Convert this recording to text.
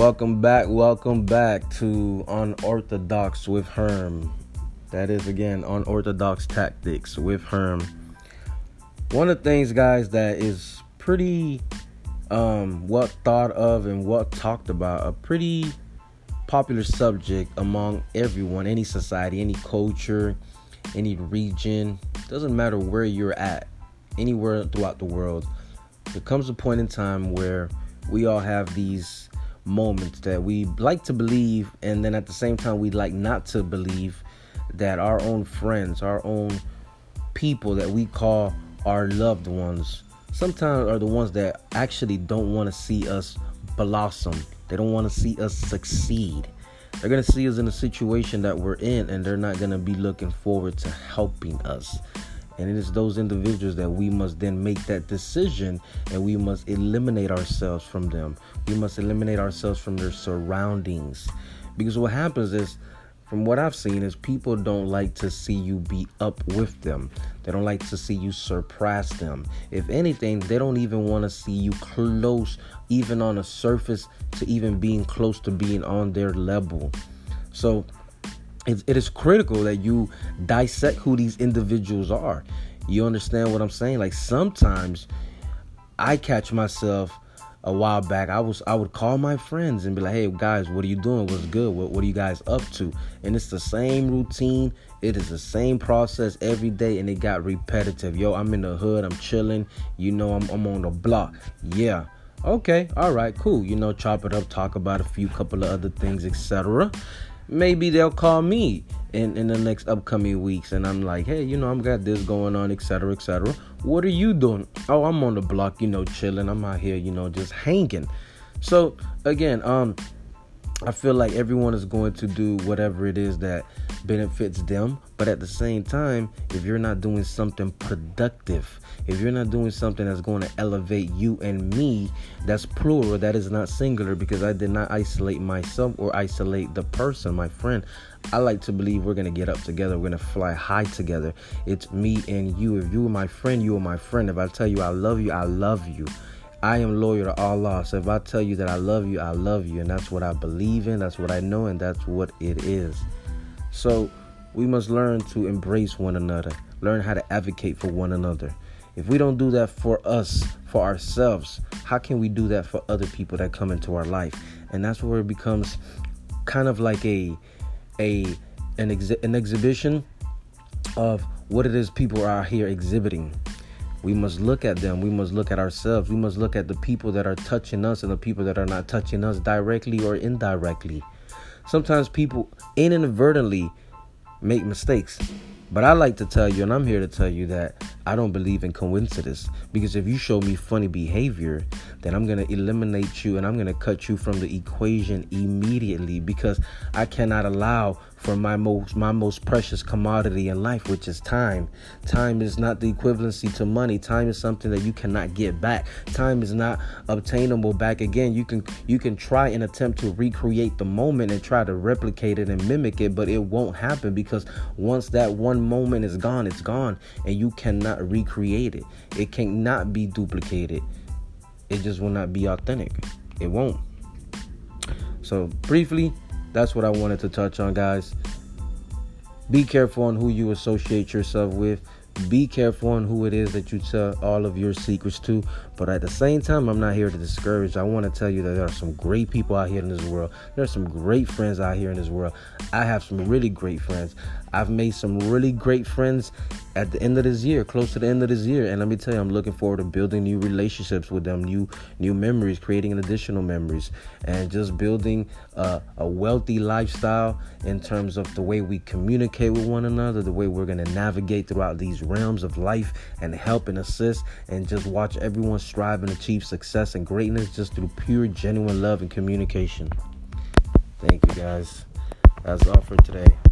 Welcome back, welcome back to Unorthodox with Herm. That is again Unorthodox Tactics with Herm. One of the things, guys, that is pretty um what thought of and what talked about, a pretty popular subject among everyone, any society, any culture, any region, doesn't matter where you're at, anywhere throughout the world. There comes a point in time where we all have these moments that we like to believe, and then at the same time, we like not to believe that our own friends, our own people that we call our loved ones, sometimes are the ones that actually don't want to see us blossom. They don't want to see us succeed. They're going to see us in a situation that we're in, and they're not going to be looking forward to helping us. And it is those individuals that we must then make that decision and we must eliminate ourselves from them. We must eliminate ourselves from their surroundings. Because what happens is, from what I've seen, is people don't like to see you be up with them. They don't like to see you surpass them. If anything, they don't even want to see you close, even on a surface, to even being close to being on their level. So it, is critical that you dissect who these individuals are. You understand what I'm saying? Like sometimes I catch myself a while back. I was I would call my friends and be like, "Hey guys, what are you doing? What's good? What what are you guys up to?" And it's the same routine. It is the same process every day, and it got repetitive. Yo, I'm in the hood. I'm chilling. You know, I'm I'm on the block. Yeah. Okay. All right. Cool. You know, chop it up. Talk about a few couple of other things, etc maybe they'll call me in, in the next upcoming weeks and I'm like, hey, you know, I'm got this going on, etc. etc. What are you doing? Oh, I'm on the block, you know, chilling. I'm out here, you know, just hanging. So again, um, I feel like everyone is going to do whatever it is that benefits them. But at the same time, if you're not doing something productive, if you're not doing something that's going to elevate you and me, that's plural, that is not singular because I did not isolate myself or isolate the person, my friend. I like to believe we're going to get up together, we're going to fly high together. It's me and you. If you are my friend, you are my friend. If I tell you I love you, I love you. I am loyal to Allah. So if I tell you that I love you, I love you. And that's what I believe in, that's what I know, and that's what it is. So we must learn to embrace one another, learn how to advocate for one another. If we don't do that for us, for ourselves, how can we do that for other people that come into our life? And that's where it becomes kind of like a a an, exhi- an exhibition of what it is people are here exhibiting we must look at them. We must look at ourselves. We must look at the people that are touching us and the people that are not touching us directly or indirectly. Sometimes people inadvertently make mistakes. But I like to tell you, and I'm here to tell you that I don't believe in coincidence. Because if you show me funny behavior, then I'm going to eliminate you and I'm going to cut you from the equation immediately because I cannot allow for my most my most precious commodity in life which is time. Time is not the equivalency to money. Time is something that you cannot get back. Time is not obtainable back. Again you can you can try and attempt to recreate the moment and try to replicate it and mimic it but it won't happen because once that one moment is gone it's gone and you cannot recreate it. It cannot be duplicated. It just will not be authentic. It won't. So briefly that's what I wanted to touch on, guys. Be careful on who you associate yourself with. Be careful on who it is that you tell all of your secrets to. But at the same time, I'm not here to discourage. I want to tell you that there are some great people out here in this world. There are some great friends out here in this world. I have some really great friends. I've made some really great friends at the end of this year, close to the end of this year. And let me tell you, I'm looking forward to building new relationships with them, new new memories, creating additional memories, and just building a, a wealthy lifestyle in terms of the way we communicate with one another, the way we're gonna navigate throughout these realms of life and help and assist, and just watch everyone strive and achieve success and greatness just through pure, genuine love and communication. Thank you guys. That's all for today.